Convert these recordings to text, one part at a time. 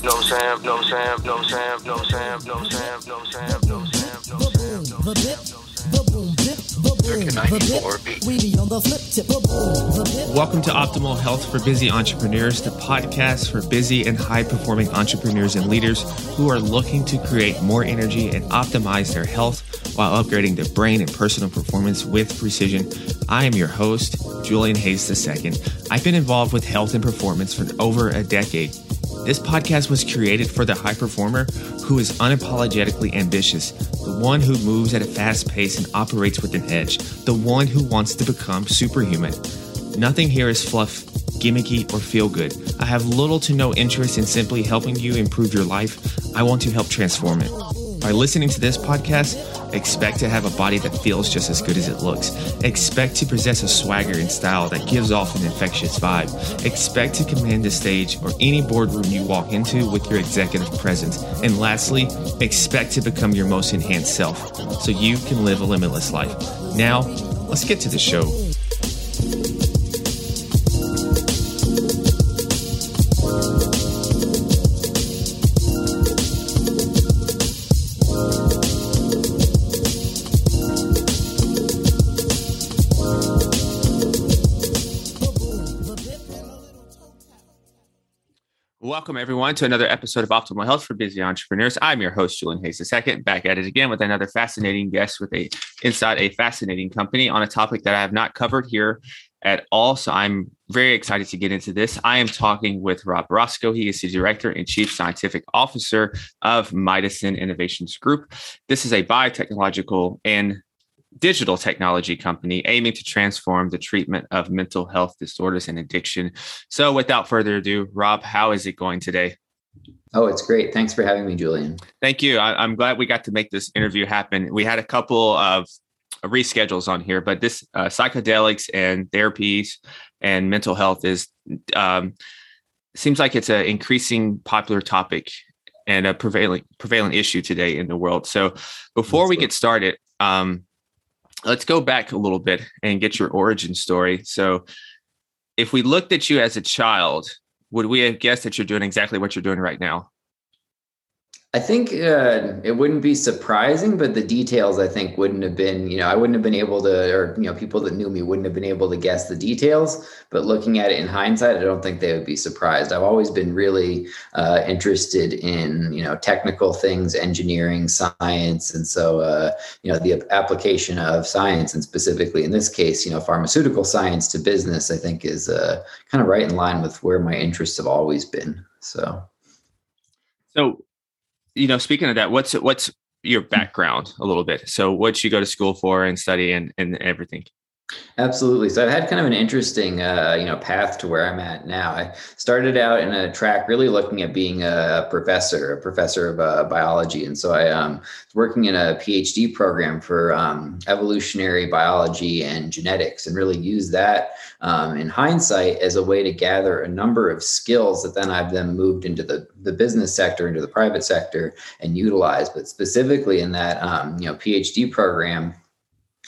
what I'm saying, know what I'm saying, know what I'm saying, know what I'm saying, know what I'm saying. Welcome to Optimal Health for Busy Entrepreneurs, the podcast for busy and high performing entrepreneurs and leaders who are looking to create more energy and optimize their health while upgrading their brain and personal performance with precision. I am your host, Julian Hayes II. I've been involved with health and performance for over a decade. This podcast was created for the high performer who is unapologetically ambitious, the one who moves at a fast pace and operates with an edge, the one who wants to become superhuman. Nothing here is fluff, gimmicky, or feel good. I have little to no interest in simply helping you improve your life. I want to help transform it. By listening to this podcast, expect to have a body that feels just as good as it looks. Expect to possess a swagger and style that gives off an infectious vibe. Expect to command the stage or any boardroom you walk into with your executive presence. And lastly, expect to become your most enhanced self so you can live a limitless life. Now, let's get to the show. Welcome, everyone, to another episode of Optimal Health for Busy Entrepreneurs. I'm your host, Julian Hayes II, back at it again with another fascinating guest with a inside a fascinating company on a topic that I have not covered here at all. So I'm very excited to get into this. I am talking with Rob Roscow. He is the director and chief scientific officer of Mydecine Innovations Group. This is a biotechnological and digital technology company aiming to transform the treatment of mental health disorders and addiction. So, without further ado, Rob, how is it going today? Oh, it's great. Thanks for having me, Julian. Thank you. I, am glad we got to make this interview happen. We had a couple of reschedules on here, but this uh, psychedelics and therapies and mental health is um, seems like it's an increasing popular topic and a prevailing prevailing issue today in the world. So, before That's we get started, um, let's go back a little bit and get your origin story. So, if we looked at you as a child, would we have guessed that you're doing exactly what you're doing right now? I think uh, it wouldn't be surprising, but the details I think wouldn't have been, you know, I wouldn't have been able to, or, you know, people that knew me wouldn't have been able to guess the details. But looking at it in hindsight, I don't think they would be surprised. I've always been really uh, interested in, you know, technical things, engineering, science. And so, uh, you know, the application of science and specifically in this case, you know, pharmaceutical science to business, I think is uh, kind of right in line with where my interests have always been. So. So you know, speaking of that, what's what's your hmm. background a little bit? So, what you go to school for and study and and everything? Absolutely. So I've had kind of an interesting, uh, you know, path to where I'm at now. I started out in a track really looking at being a professor, a professor of uh, biology, and so I um, was working in a PhD program for um, evolutionary biology and genetics, and really used that um, in hindsight as a way to gather a number of skills that then I've then moved into the the business sector, into the private sector, and utilized. But specifically in that, um, you know, PhD program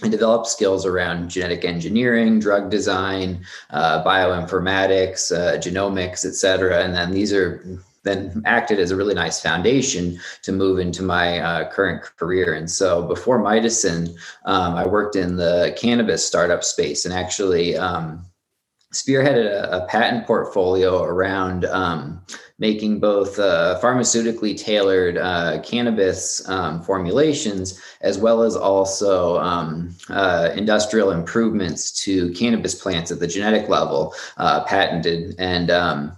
and develop skills around genetic engineering, drug design, uh, bioinformatics, uh, genomics, et cetera. And then these are then acted as a really nice foundation to move into my uh, current career. And so before Mydecine, um, I worked in the cannabis startup space and actually um, spearheaded a, a, patent portfolio around um, making both uh, pharmaceutically tailored uh, cannabis um, formulations as well as also um, uh, industrial improvements to cannabis plants at the genetic level uh, patented. And um,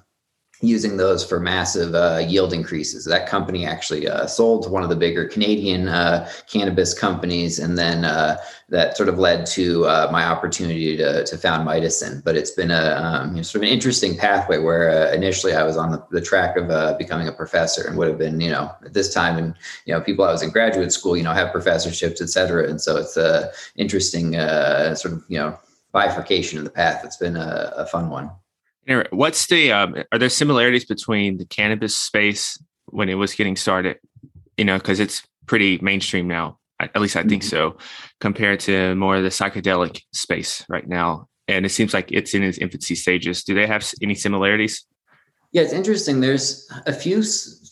using those for massive uh, yield increases. That company actually uh, sold to one of the bigger Canadian uh, cannabis companies, and then uh, that sort of led to uh, my opportunity to, to found Mydecine. But it's been a um, you know, sort of an interesting pathway where uh, initially I was on the, the track of becoming a professor and would have been, you know, at this time, and you know, people I was in graduate school, you know, have professorships, et cetera. And so it's a interesting sort of, you know, bifurcation of the path. It's been a, a fun one. What's the um, are there similarities between the cannabis space when it was getting started? You know, because it's pretty mainstream now. At least I think mm-hmm. so, compared to more of the psychedelic space right now. And it seems like it's in its infancy stages. Do they have any similarities? Yeah, it's interesting. There's a few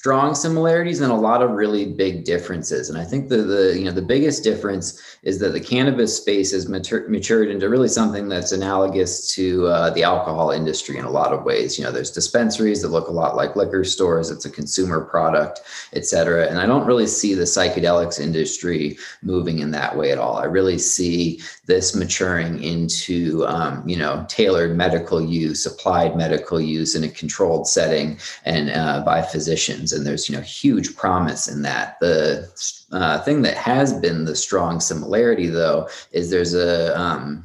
strong similarities and a lot of really big differences. And I think the the you know the biggest difference is that the cannabis space has matur- matured into really something that's analogous to uh, the alcohol industry in a lot of ways. You know, there's dispensaries that look a lot like liquor stores. It's a consumer product, et cetera. And I don't really see the psychedelics industry moving in that way at all. I really see this maturing into um, you know tailored medical use, applied medical use in a controlled setting and uh, by physicians and there's you know huge promise in that. The uh, thing that has been the strong similarity though is there's a um,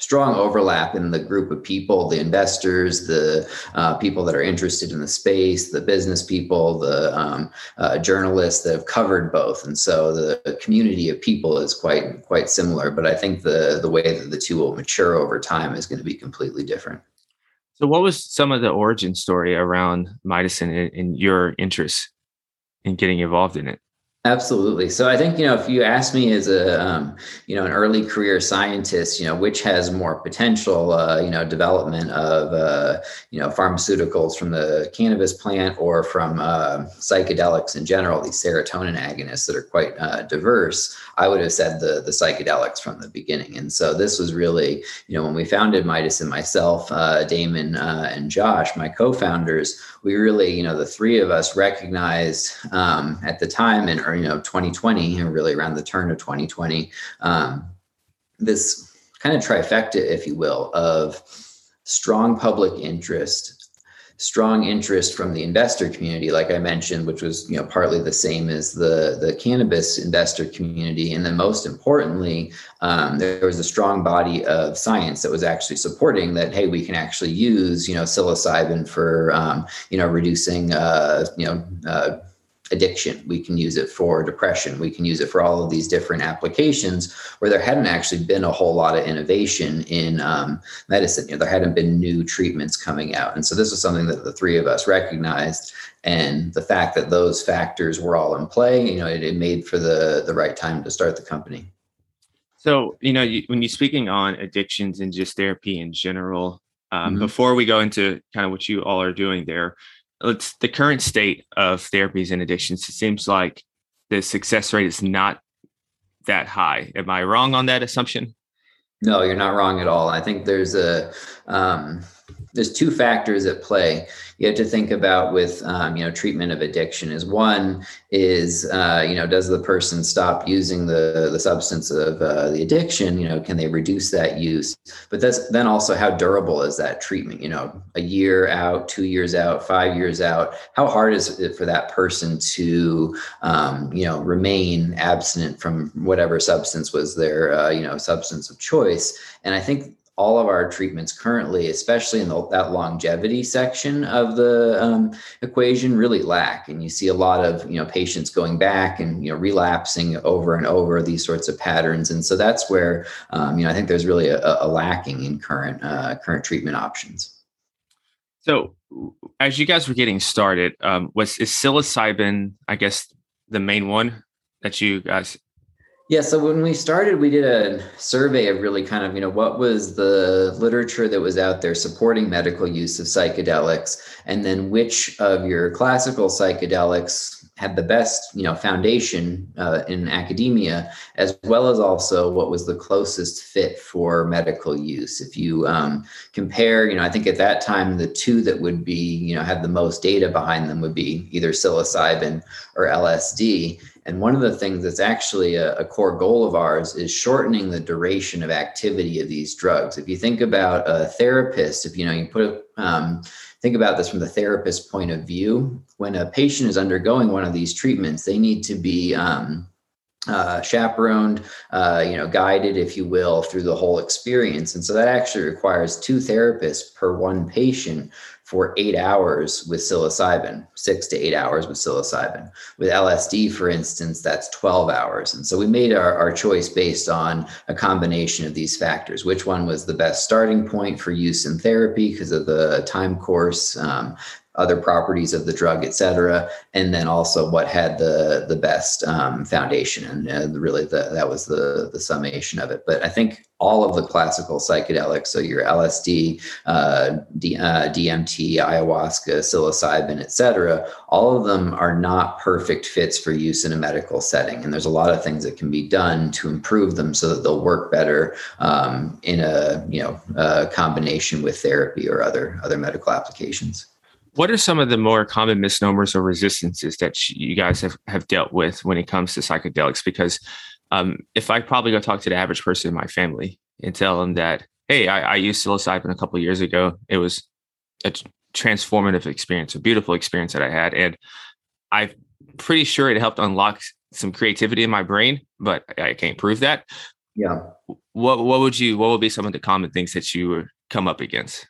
strong overlap in the group of people the investors the uh, people that are interested in the space the business people the um, uh, journalists that have covered both. And so the community of people is quite quite similar but i think the the way that the two will mature over time is going to be completely different so, what was some of the origin story around and, and your interest in getting involved in it? Absolutely. So I think you know if you ask me as a um, you know an early career scientist, you know which has more potential, uh, you know development of uh, you know pharmaceuticals from the cannabis plant or from uh, psychedelics in general, these serotonin agonists that are quite uh, diverse. I would have said the the psychedelics from the beginning, and so this was really you know when we founded Mydecine myself, uh, Damon, uh, and Josh, my co-founders, we really you know the three of us recognized um, at the time and or you know 2020 and really around the turn of 2020 um, this kind of trifecta if you will of strong public interest strong interest from the investor community like i mentioned which was you know partly the same as the the cannabis investor community. And then most importantly um, there was a strong body of science that was actually supporting that hey we can actually use you know psilocybin for um, you know reducing uh, you know uh, addiction. We can use it for depression. We can use it for all of these different applications where there hadn't actually been a whole lot of innovation in um, medicine. You know, there hadn't been new treatments coming out. And so this was something that the three of us recognized. And the fact that those factors were all in play, you know, it, it made for the, the right time to start the company. So, you know, you, when you're speaking on addictions and just therapy in general, um, mm-hmm. before we go into kind of what you all are doing there, it's the current state of therapies and addictions. It seems like the success rate is not that high. Am I wrong on that assumption? No, you're not wrong at all. I think there's a um, there's two factors at play you have to think about with um, you know treatment of addiction is one is uh, you know does the person stop using the the substance of uh, the addiction? You know can they reduce that use? But that's then also how durable is that treatment? You know a year out two years out five years out how hard is it for that person to um, you know remain abstinent from whatever substance was their uh, you know substance of choice? And i think all of our treatments currently, especially in the, that longevity section of the um, equation, really lack. And you see a lot of you know patients going back and you know relapsing over and over these sorts of patterns. And so that's where um, you know I think there's really a, a lacking in current uh, current treatment options. So, as you guys were getting started, um, was is psilocybin, I guess, the main one that you guys yeah, so when we started, we did a survey of really kind of, you know, what was the literature that was out there supporting medical use of psychedelics, and then which of your classical psychedelics had the best, you know, foundation uh, in academia, as well as also what was the closest fit for medical use. If you um, compare, you know, I think at that time the two that would be, you know, had the most data behind them would be either psilocybin or LSD and one of the things that's actually a, a, core goal of ours is shortening the duration of activity of these drugs. If you think about a therapist, if you know you put um, think about this from the therapist point of view, when a patient is undergoing one of these treatments, they need to be um, uh, chaperoned, uh, you know, guided, if you will, through the whole experience. And so that actually requires two therapists per one patient for eight hours with psilocybin, six to eight hours with psilocybin. With LSD, for instance, that's 12 hours. And so we made our, our choice based on a combination of these factors. Which one was the best starting point for use in therapy because of the time course, um, other properties of the drug, et cetera, and then also what had the the best um, foundation. And uh, really, the, that was the the summation of it. But I think all of the classical psychedelics, so your LSD, uh, D, uh, DMT, ayahuasca, psilocybin, et cetera, all of them are not perfect fits for use in a medical setting. And there's a lot of things that can be done to improve them so that they'll work better um, in a you know a combination with therapy or other other medical applications. What are some of the more common misnomers or resistances that you guys have, have dealt with when it comes to psychedelics? Because um, if I probably go talk to the average person in my family and tell them that, hey, I, I used psilocybin a couple years ago, it was a transformative experience, a beautiful experience that I had, and I'm pretty sure it helped unlock some creativity in my brain, but I can't prove that. Yeah. What What would you What would be some of the common things that you would come up against?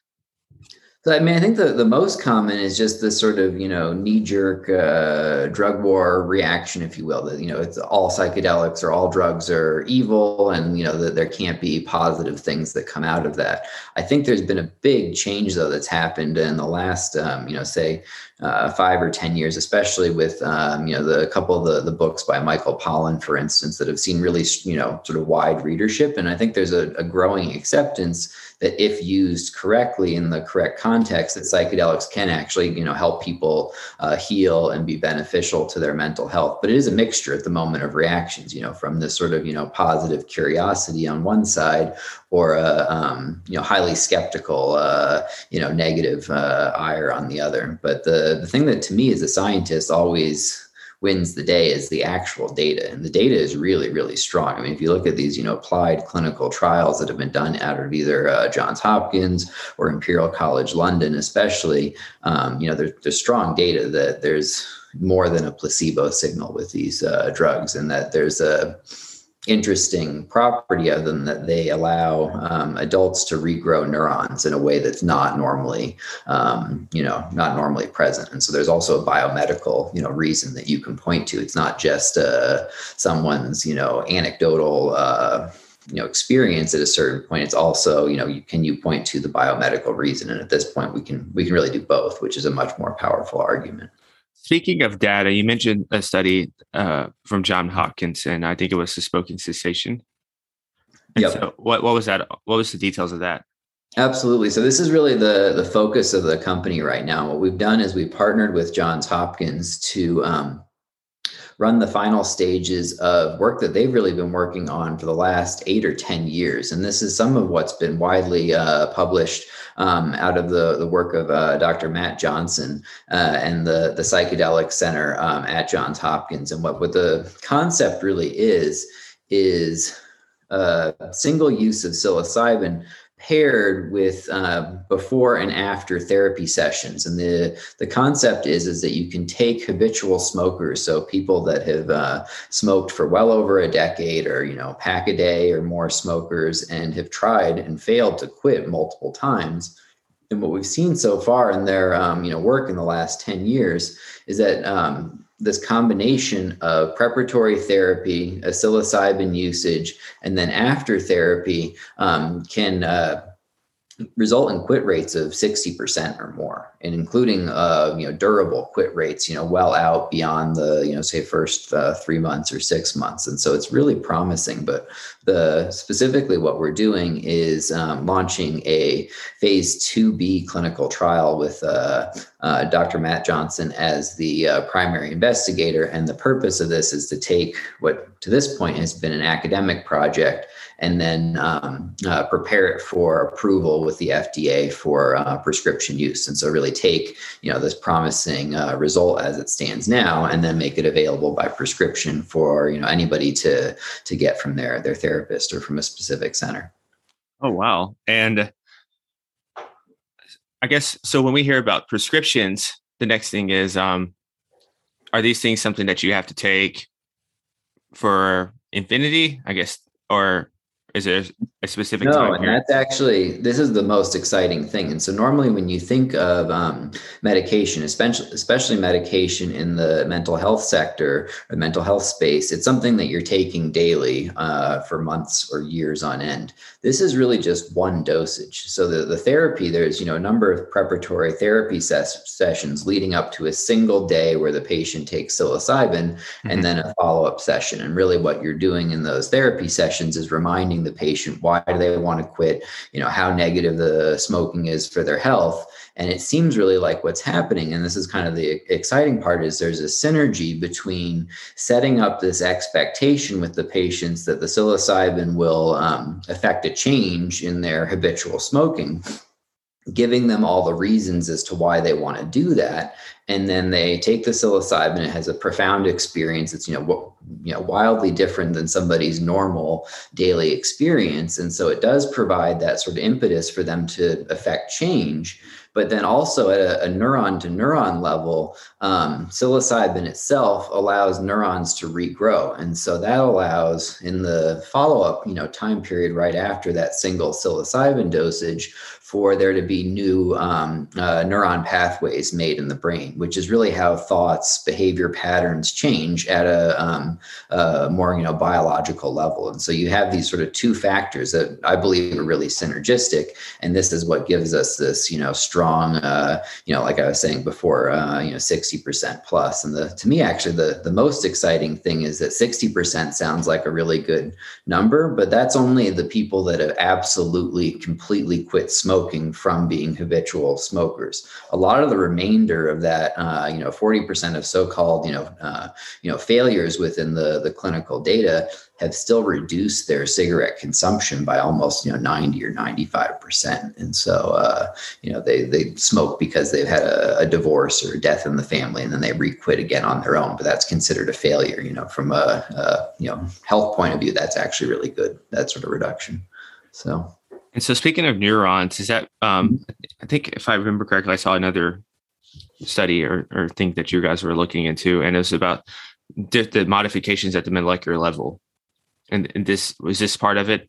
So, I mean, I think the, the most common is just this sort of, you know, knee jerk uh, drug war reaction, if you will, that, you know, it's all psychedelics or all drugs are evil and, you know, that there can't be positive things that come out of that. I think there's been a big change, though, that's happened in the last, um, you know, say uh, five or 10 years, especially with, um, you know, the couple of the, the books by Michael Pollan, for instance, that have seen really, you know, sort of wide readership. And I think there's a, a growing acceptance that if used correctly in the correct context, that psychedelics can actually, you know, help people uh, heal and be beneficial to their mental health. But it is a mixture at the moment of reactions, you know, from this sort of, you know, positive curiosity on one side or a, um, you know, highly skeptical, uh, you know, negative uh, ire on the other. But the, the thing that to me as a scientist always wins the day is the actual data. And the data is really, really strong. I mean, if you look at these, you know, applied clinical trials that have been done out of either uh, Johns Hopkins or Imperial College London, especially, um, you know, there's, there's strong data that there's more than a placebo signal with these uh, drugs and that there's a interesting property of them that they allow um, adults to regrow neurons in a way that's not normally um, you know not normally present. And so there's also a biomedical you know reason that you can point to. It's not just uh, someone's you know anecdotal uh, you know experience at a certain point. It's also you know you, can you point to the biomedical reason? And at this point we can we can really do both which is a much more powerful argument Speaking of data, you mentioned a study uh, from John Hopkins, and I think it was the smoking cessation. Yeah. So what what was that? What was the details of that? Absolutely. So this is really the the focus of the company right now. What we've done is we partnered with Johns Hopkins to um, run the final stages of work that they've really been working on for the last eight or 10 years. And this is some of what's been widely uh, published um, out of the, the work of uh, Dr. Matt Johnson uh, and the, the Psychedelic Center um, at Johns Hopkins. And what, what the concept really is, is uh, single use of psilocybin paired with uh, before and after therapy sessions. And the the concept is is that you can take habitual smokers so people that have uh, smoked for well over a decade or you know pack a day or more smokers and have tried and failed to quit multiple times. And what we've seen so far in their um, you know work in the last 10 years is that um, this combination of preparatory therapy, psilocybin usage, and then after therapy um, can uh, result in quit rates of 60% or more and including uh, you know durable quit rates you know well out beyond the you know say first uh, three months or six months. And so it's really promising. But the specifically what we're doing is um, launching a phase 2b clinical trial with uh, uh dr matt johnson as the uh, primary investigator. And the purpose of this is to take what to this point has been an academic project and then um, uh, prepare it for approval with the FDA for uh, prescription use. And so really take you know this promising uh, result as it stands now, and then make it available by prescription for you know anybody to to get from their their therapist or from a specific center. Oh wow! And I guess so. When we hear about prescriptions, the next thing is, um, are these things something that you have to take for infinity? I guess, or Is there a specific no, and that's actually this is the most exciting thing. And so normally when you think of um, medication, especially especially medication in the mental health sector or mental health space, it's something that you're taking daily uh, for months or years on end. This is really just one dosage. So the, the therapy, there's you know a number of preparatory therapy ses- sessions leading up to a single day where the patient takes psilocybin Mhm. and then a follow-up session. And really what you're doing in those therapy sessions is reminding the patient why do they want to quit, you know, how negative the smoking is for their health. And it seems really like what's happening, and this is kind of the exciting part, is there's a synergy between setting up this expectation with the patients that the psilocybin will um, affect a change in their habitual smoking giving them all the reasons as to why they want to do that. And then they take the psilocybin it has a profound experience it's you know you know wildly different than somebody's normal daily experience. And so it does provide that sort of impetus for them to affect change. But then also at a, a neuron to neuron level um, psilocybin itself allows neurons to regrow. And so that allows in the follow-up you know time period right after that single psilocybin dosage for there to be new um, uh, neuron pathways made in the brain, which is really how thoughts, behavior patterns change at a, um, a more you know biological level. And so you have these sort of two factors that I believe are really synergistic, and this is what gives us this you know strong uh, you know like I was saying before uh, you know sixty percent plus. And the to me actually the the most exciting thing is that sixty percent sounds like a really good number, but that's only the people that have absolutely completely quit smoking from being habitual smokers. A lot of the remainder of that, uh, you know, 40% of so-called, you know, uh, you know, failures within the, the clinical data have still reduced their cigarette consumption by almost, you know, 90 or 95%. And so, uh, you know, they, they smoke because they've had a, a divorce or a death in the family and then they requit again on their own, but that's considered a failure, you know, from a, a you know, health point of view, that's actually really good, that sort of reduction. So. And so, speaking of neurons, is that um, I think if I remember correctly, I saw another study or, or thing that you guys were looking into, and it was about the modifications at the molecular level. And, and this was this part of it.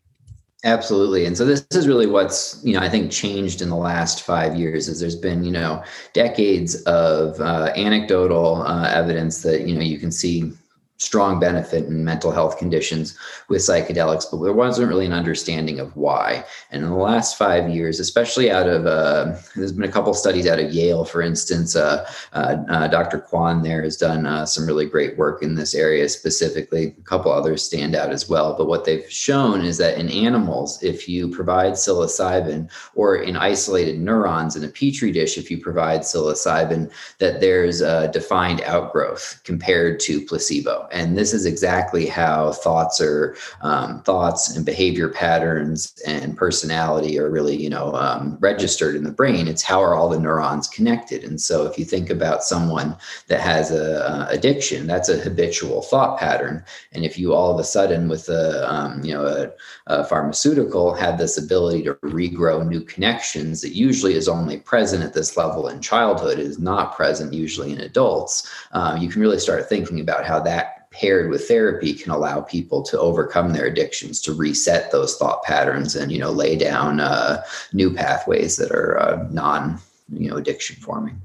Absolutely. And so this is really what's, you know, I think changed in the last five years is there's been, you know, decades of uh, anecdotal uh, evidence that, you know, you can see strong benefit in mental health conditions with psychedelics, but there wasn't really an understanding of why. And in the last five years, especially out of, uh, there's been a couple studies out of Yale, for instance. Uh, uh, uh Dr. Kwan there has done uh, some really great work in this area specifically. A couple others stand out as well. But what they've shown is that in animals, if you provide psilocybin or in isolated neurons in a petri dish, if you provide psilocybin, that there's a defined outgrowth compared to placebo and this is exactly how thoughts are um, thoughts and behavior patterns and personality are really you know um, registered in the brain. It's how are all the neurons connected. And so if you think about someone that has a, a addiction that's a habitual thought pattern. And if you all of a sudden with a um, you know a, a pharmaceutical have this ability to regrow new connections that usually is only present at this level in childhood is not present usually in adults um, you can really start thinking about how that paired with therapy can allow people to overcome their addictions to reset those thought patterns and you know lay down uh, new pathways that are uh, non you know addiction forming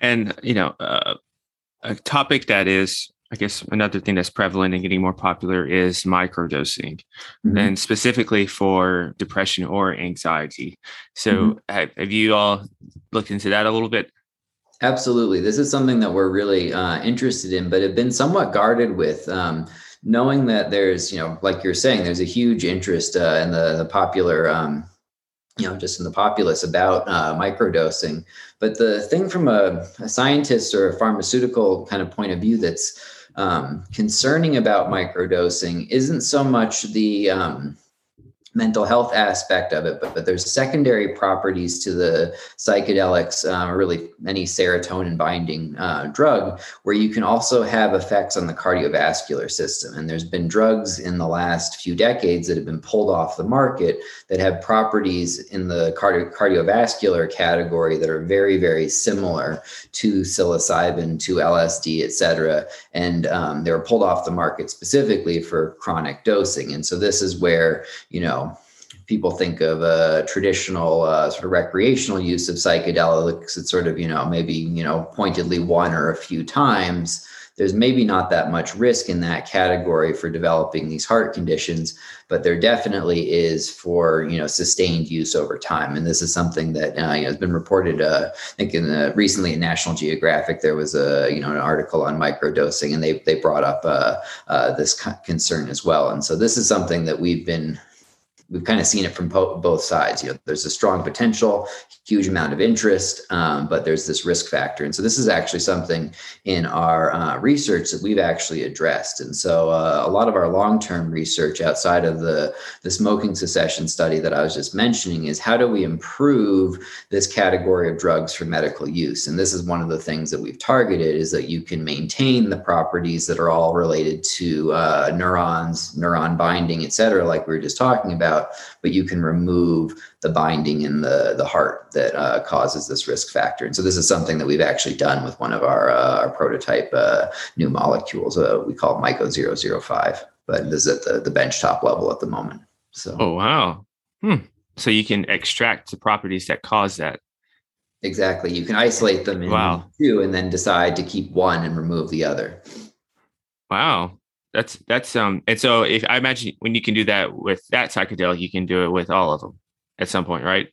and you know uh, a topic that is i guess another thing that's prevalent and getting more popular is microdosing mm-hmm. and specifically for depression or anxiety so mm-hmm. have, have you all looked into that a little bit Absolutely. This is something that we're really uh, interested in, but have been somewhat guarded with. Um, knowing that there's, you know, like you're saying, there's a huge interest uh, in the, the popular, um, you know, just in the populace about uh, microdosing. But the thing from a, a, scientist or a pharmaceutical kind of point of view that's um, concerning about microdosing isn't so much the um, mental health aspect of it, but, but there's secondary properties to the psychedelics, uh, really any serotonin binding uh, drug, where you can also have effects on the cardiovascular system. And there's been drugs in the last few decades that have been pulled off the market that have properties in the cardio- cardiovascular category that are very, very similar to psilocybin, to LSD, et cetera. And um, they were pulled off the market specifically for chronic dosing. And so this is where, you know, people think of a traditional uh, sort of recreational use of psychedelics it's sort of you know maybe you know pointedly one or a few times. There's maybe not that much risk in that category for developing these heart conditions but there definitely is for you know sustained use over time. And this is something that uh, you know, has been reported uh, i think in the, recently in national geographic there was a you know an article on microdosing and they, they brought up uh, uh this concern as well. And so this is something that we've been we've kind of seen it from po- both sides. You know, there's a strong potential, huge amount of interest, um, but there's this risk factor. And so this is actually something in our uh, research that we've actually addressed. And so uh, a lot of our long-term research outside of the the smoking cessation study that I was just mentioning is how do we improve this category of drugs for medical use? And this is one of the things that we've targeted is that you can maintain the properties that are all related to uh, neurons, neuron binding, et cetera, like we were just talking about but you can remove the binding in the, the heart that uh, causes this risk factor. And so this is something that we've actually done with one of our, uh, our prototype uh, new molecules. Uh, we call it Myco 005, but this is at the, the benchtop level at the moment. So, oh, wow. Hmm. So you can extract the properties that cause that. Exactly. You can isolate them in wow. two and then decide to keep one and remove the other. Wow. That's that's um and so if I imagine when you can do that with that psychedelic, you can do it with all of them at some point, right?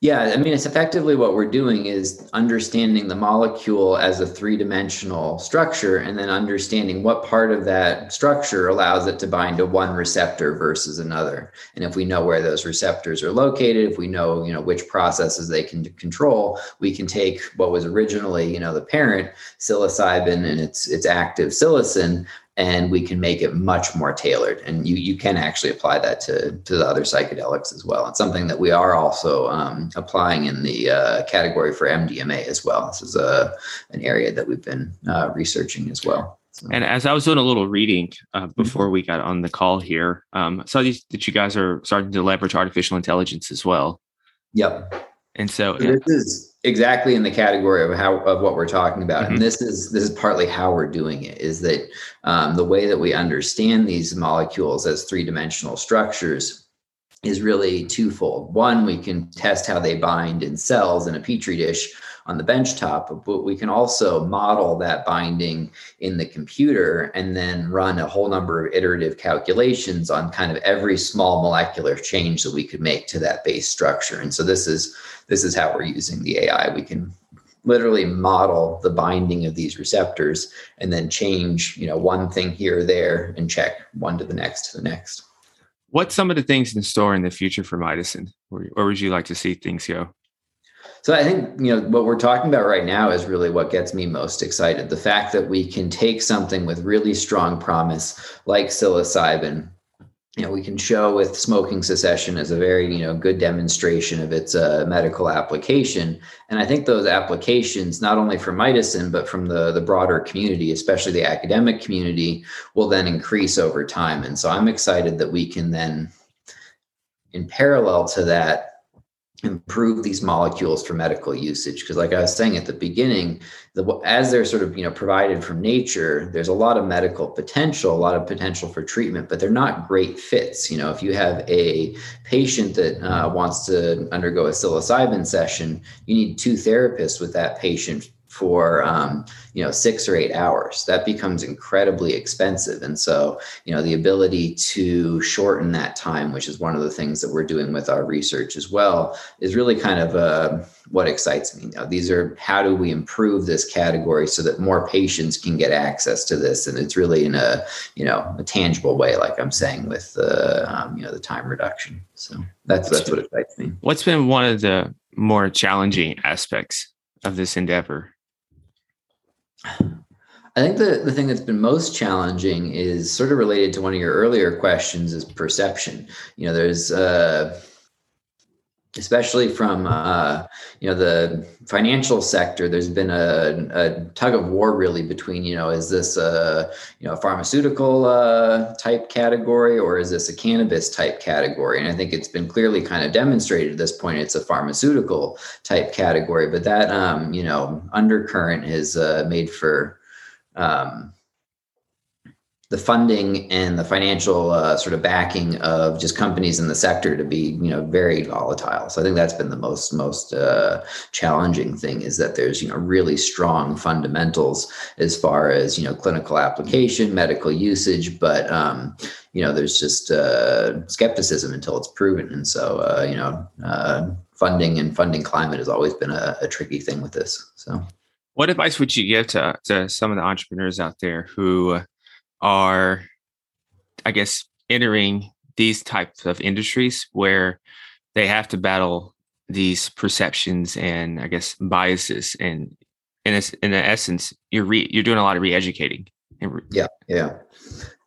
Yeah, I mean, it's effectively what we're doing is understanding the molecule as a three dimensional structure and then understanding what part of that structure allows it to bind to one receptor versus another. And if we know where those receptors are located, if we know, you know, which processes they can control, we can take what was originally, you know, the parent psilocybin and its its active psilocin and we can make it much more tailored. And you you can actually apply that to to the other psychedelics as well. It's something that we are also um, applying in the uh, category for MDMA as well. This is a an area that we've been uh, researching as well. So. And as I was doing a little reading uh, mm-hmm. before we got on the call here, um, I saw these, that you guys are starting to leverage artificial intelligence as well. Yep. And so, so yeah. this is exactly in the category of how of what we're talking about, mm-hmm. and this is this is partly how we're doing it. Is that um, the way that we understand these molecules as three dimensional structures is really twofold. One, we can test how they bind in cells in a petri dish on the benchtop, but we can also model that binding in the computer and then run a whole number of iterative calculations on kind of every small molecular change that we could make to that base structure. And so this is this is how we're using the AI. We can literally model the binding of these receptors and then change, you know, one thing here or there and check one to the next to the next. What's some of the things in store in the future for Mydecine? Where, where would you like to see things go? So I think you know what we're talking about right now is really what gets me most excited. The fact that we can take something with really strong promise like psilocybin you know, we can show with smoking cessation as a very, you know, good demonstration of its uh, medical application. And I think those applications, not only for Mydecine, but from the, the broader community, especially the academic community, will then increase over time. And so I'm excited that we can then, in parallel to that, improve these molecules for medical usage. Because like i was saying at the beginning the, as they're sort of you know provided from nature there's a lot of medical potential a lot of potential for treatment but they're not great fits. You know if you have a patient that uh, wants to undergo a psilocybin session you need two therapists with that patient for um, you know six or eight hours. That becomes incredibly expensive. And so you know the ability to shorten that time which is one of the things that we're doing with our research as well is really kind of uh, what excites me. Now these are how do we improve this category so that more patients can get access to this? And it's really in a you know a tangible way like i'm saying with the um, you know the time reduction. So that's that's what excites me. What's been one of the more challenging aspects of this endeavor I think the, the thing that's been most challenging is sort of related to one of your earlier questions is perception. You know, there's uh, especially from uh, you know the financial sector there's been a, a, tug of war really between you know is this a you know pharmaceutical uh, type category or is this a cannabis type category? And i think it's been clearly kind of demonstrated at this point it's a pharmaceutical type category but that um, you know undercurrent has uh, made for um, the funding and the financial uh, sort of backing of just companies in the sector to be you know very volatile. So i think that's been the most most uh, challenging thing is that there's you know really strong fundamentals as far as you know clinical application medical usage but um, you know there's just uh, skepticism until it's proven. And so uh, you know uh, funding and funding climate has always been a, a tricky thing with this so. What advice would you give to, to some of the entrepreneurs out there who are, I guess, entering these types of industries where they have to battle these perceptions and I guess biases and in a, in essence you're re, you're doing a lot of re-educating. Yeah, yeah.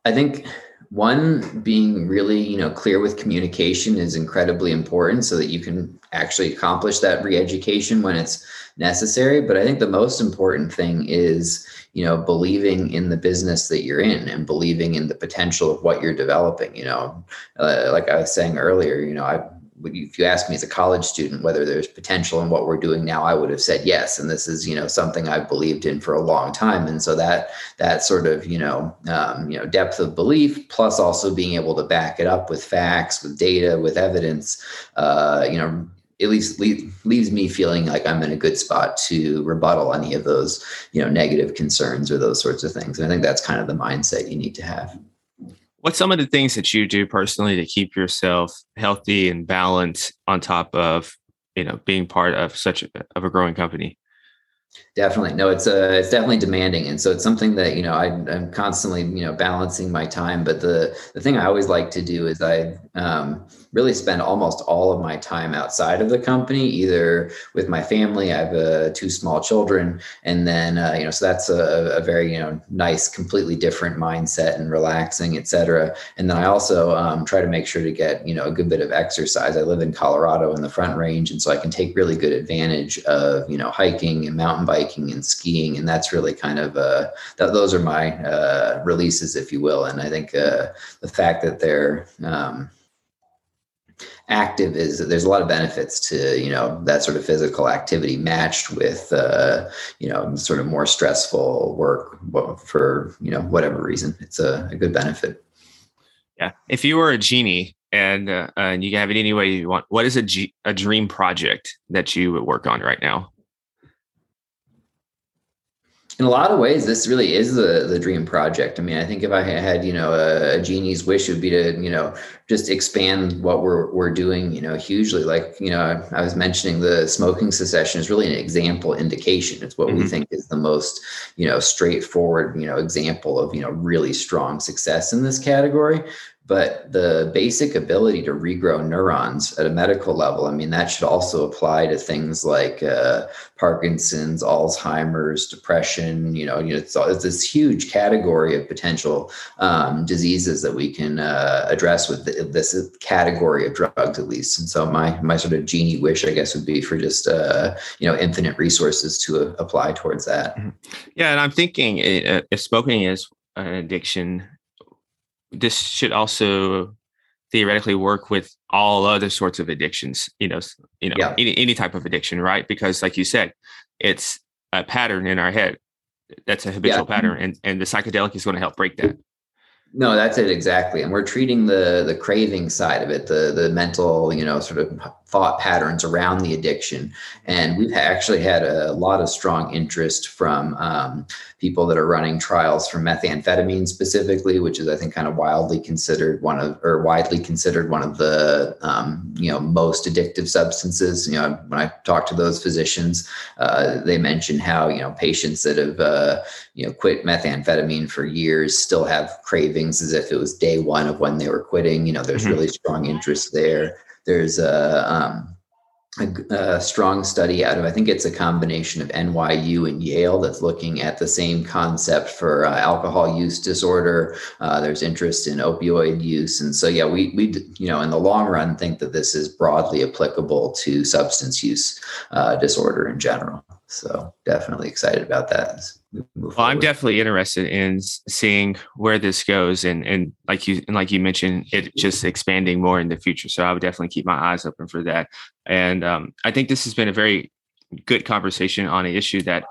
I think one being really you know clear with communication is incredibly important so that you can actually accomplish that re-education when it's necessary. But i think the most important thing is you know believing in the business that you're in and believing in the potential of what you're developing you know. Uh, like i was saying earlier you know i if you ask me as a college student whether there's potential in what we're doing now i would have said yes and this is you know something i've believed in for a long time and so that that sort of you know um, you know depth of belief plus also being able to back it up with facts with data with evidence uh, you know at least leaves me feeling like I'm in a good spot to rebuttal any of those, you know, negative concerns or those sorts of things. And I think that's kind of the mindset you need to have. What's some of the things that you do personally to keep yourself healthy and balanced on top of, you know, being part of such a, of a growing company? Definitely. No, it's uh it's definitely demanding. And so it's something that, you know, I, I'm constantly, you know, balancing my time. But the the thing I always like to do is I um really spend almost all of my time outside of the company, either with my family. I have uh, two small children, and then uh, you know, so that's a, a, very you know nice, completely different mindset and relaxing, etc. And then I also um, try to make sure to get you know a good bit of exercise. I live in Colorado in the Front Range, and so I can take really good advantage of you know hiking and mountain biking and skiing, and that's really kind of uh, th- those are my uh, releases, if you will. And I think uh, the fact that they're um, active is there's a lot of benefits to you know that sort of physical activity matched with uh, you know sort of more stressful work for you know whatever reason it's a, a good benefit. Yeah. If you were a genie and uh, and you can have it any way you want what is a, G- a dream project that you would work on right now in a lot of ways, this really is the the dream project. I mean, I think if I had, you know, a, a, genie's wish would be to, you know, just expand what we're we're doing, you know, hugely. Like, you know, I, I was mentioning the smoking cessation is really an example indication. It's what mm-hmm. we think is the most, you know, straightforward, you know, example of, you know, really strong success in this category but the basic ability to regrow neurons at a medical level i mean that should also apply to things like uh, parkinson's alzheimer's depression you know it's, it's this huge category of potential um, diseases that we can uh, address with this category of drugs at least and so my my sort of genie wish i guess would be for just uh, you know infinite resources to uh, apply towards that mm-hmm. yeah and i'm thinking uh, if smoking is an addiction this should also theoretically work with all other sorts of addictions you know you know yeah. any, any type of addiction right because like you said it's a pattern in our head that's a habitual yeah. pattern and, and the psychedelic is going to help break that no, that's it exactly. And we're treating the the craving side of it, the the mental, you know, sort of thought patterns around the addiction. And we've actually had a lot of strong interest from um, people that are running trials for methamphetamine specifically, which is I think kind of wildly considered one of or widely considered one of the um, you know most addictive substances. You know, when I talk to those physicians, uh, they mention how you know patients that have uh, you know quit methamphetamine for years still have cravings as if it was day one of when they were quitting you know there's mm-hmm. really strong interest there there's a um, a, a, strong study out of I think it's a combination of NYU and Yale that's looking at the same concept for uh, alcohol use disorder. Uh, there's interest in opioid use, and so yeah, we we you know in the long run think that this is broadly applicable to substance use uh, disorder in general. So definitely excited about that. Well, I'm definitely interested in seeing where this goes, and and like you and like you mentioned, it just expanding more in the future. So I would definitely keep my eyes open for that. And um, I think this has been a very good conversation on an issue that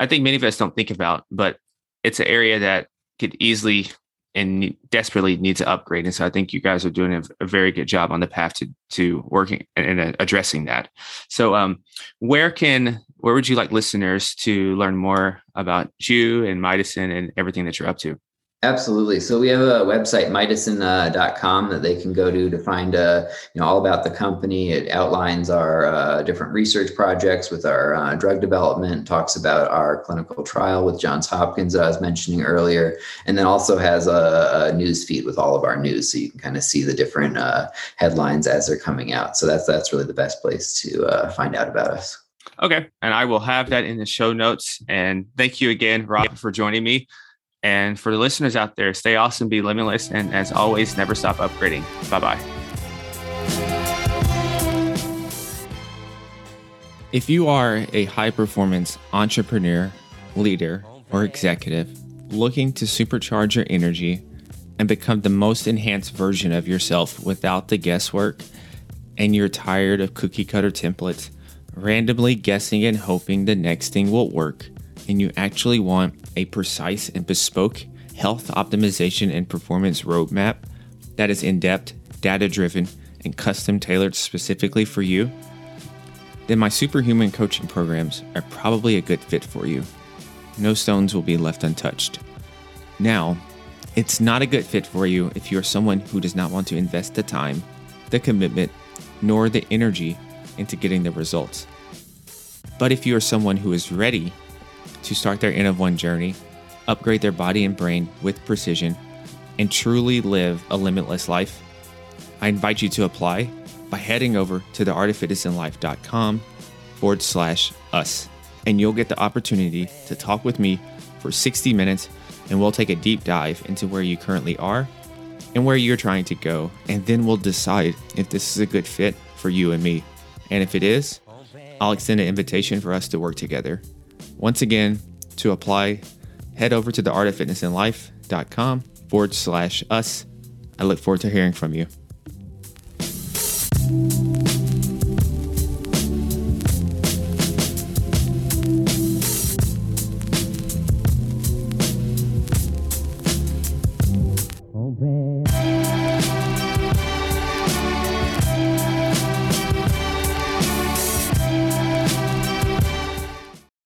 I think many of us don't think about, but it's an area that could easily and desperately need to upgrade. And so I think you guys are doing a, a very good job on the path to to working and, and addressing that. So um, where can where would you like listeners to learn more about you and Mydecine and everything that you're up to? Absolutely. So we have a website, mydecine.com, that they can go to to find uh, you know all about the company. It outlines our uh, different research projects with our uh, drug development, talks about our clinical trial with Johns Hopkins that I was mentioning earlier, and then also has a, a news feed with all of our news, so you can kind of see the different uh, headlines as they're coming out. So that's that's really the best place to uh, find out about us. Okay, and I will have that in the show notes. And thank you again, Rob, for joining me. And for the listeners out there, stay awesome, be limitless, and as always, never stop upgrading. Bye bye. If you are a high performance entrepreneur, leader, or executive looking to supercharge your energy and become the most enhanced version of yourself without the guesswork, and you're tired of cookie cutter templates, randomly guessing and hoping the next thing will work, and you actually want a precise and bespoke health optimization and performance roadmap that is in depth, data driven, and custom tailored specifically for you, then my superhuman coaching programs are probably a good fit for you. No stones will be left untouched. Now, it's not a good fit for you if you're someone who does not want to invest the time, the commitment, nor the energy into getting the results. But if you are someone who is ready to start their N of One journey, upgrade their body and brain with precision, and truly live a limitless life, I invite you to apply by heading over to theartoffitnessandlife.com forward slash us. And you'll get the opportunity to talk with me for 60 minutes, and we'll take a deep dive into where you currently are and where you're trying to go. And then we'll decide if this is a good fit for you and me. And if it is, I'll extend an invitation for us to work together. Once again, to apply, head over to theartoffitnessandlife.com forward slash us. I look forward to hearing from you.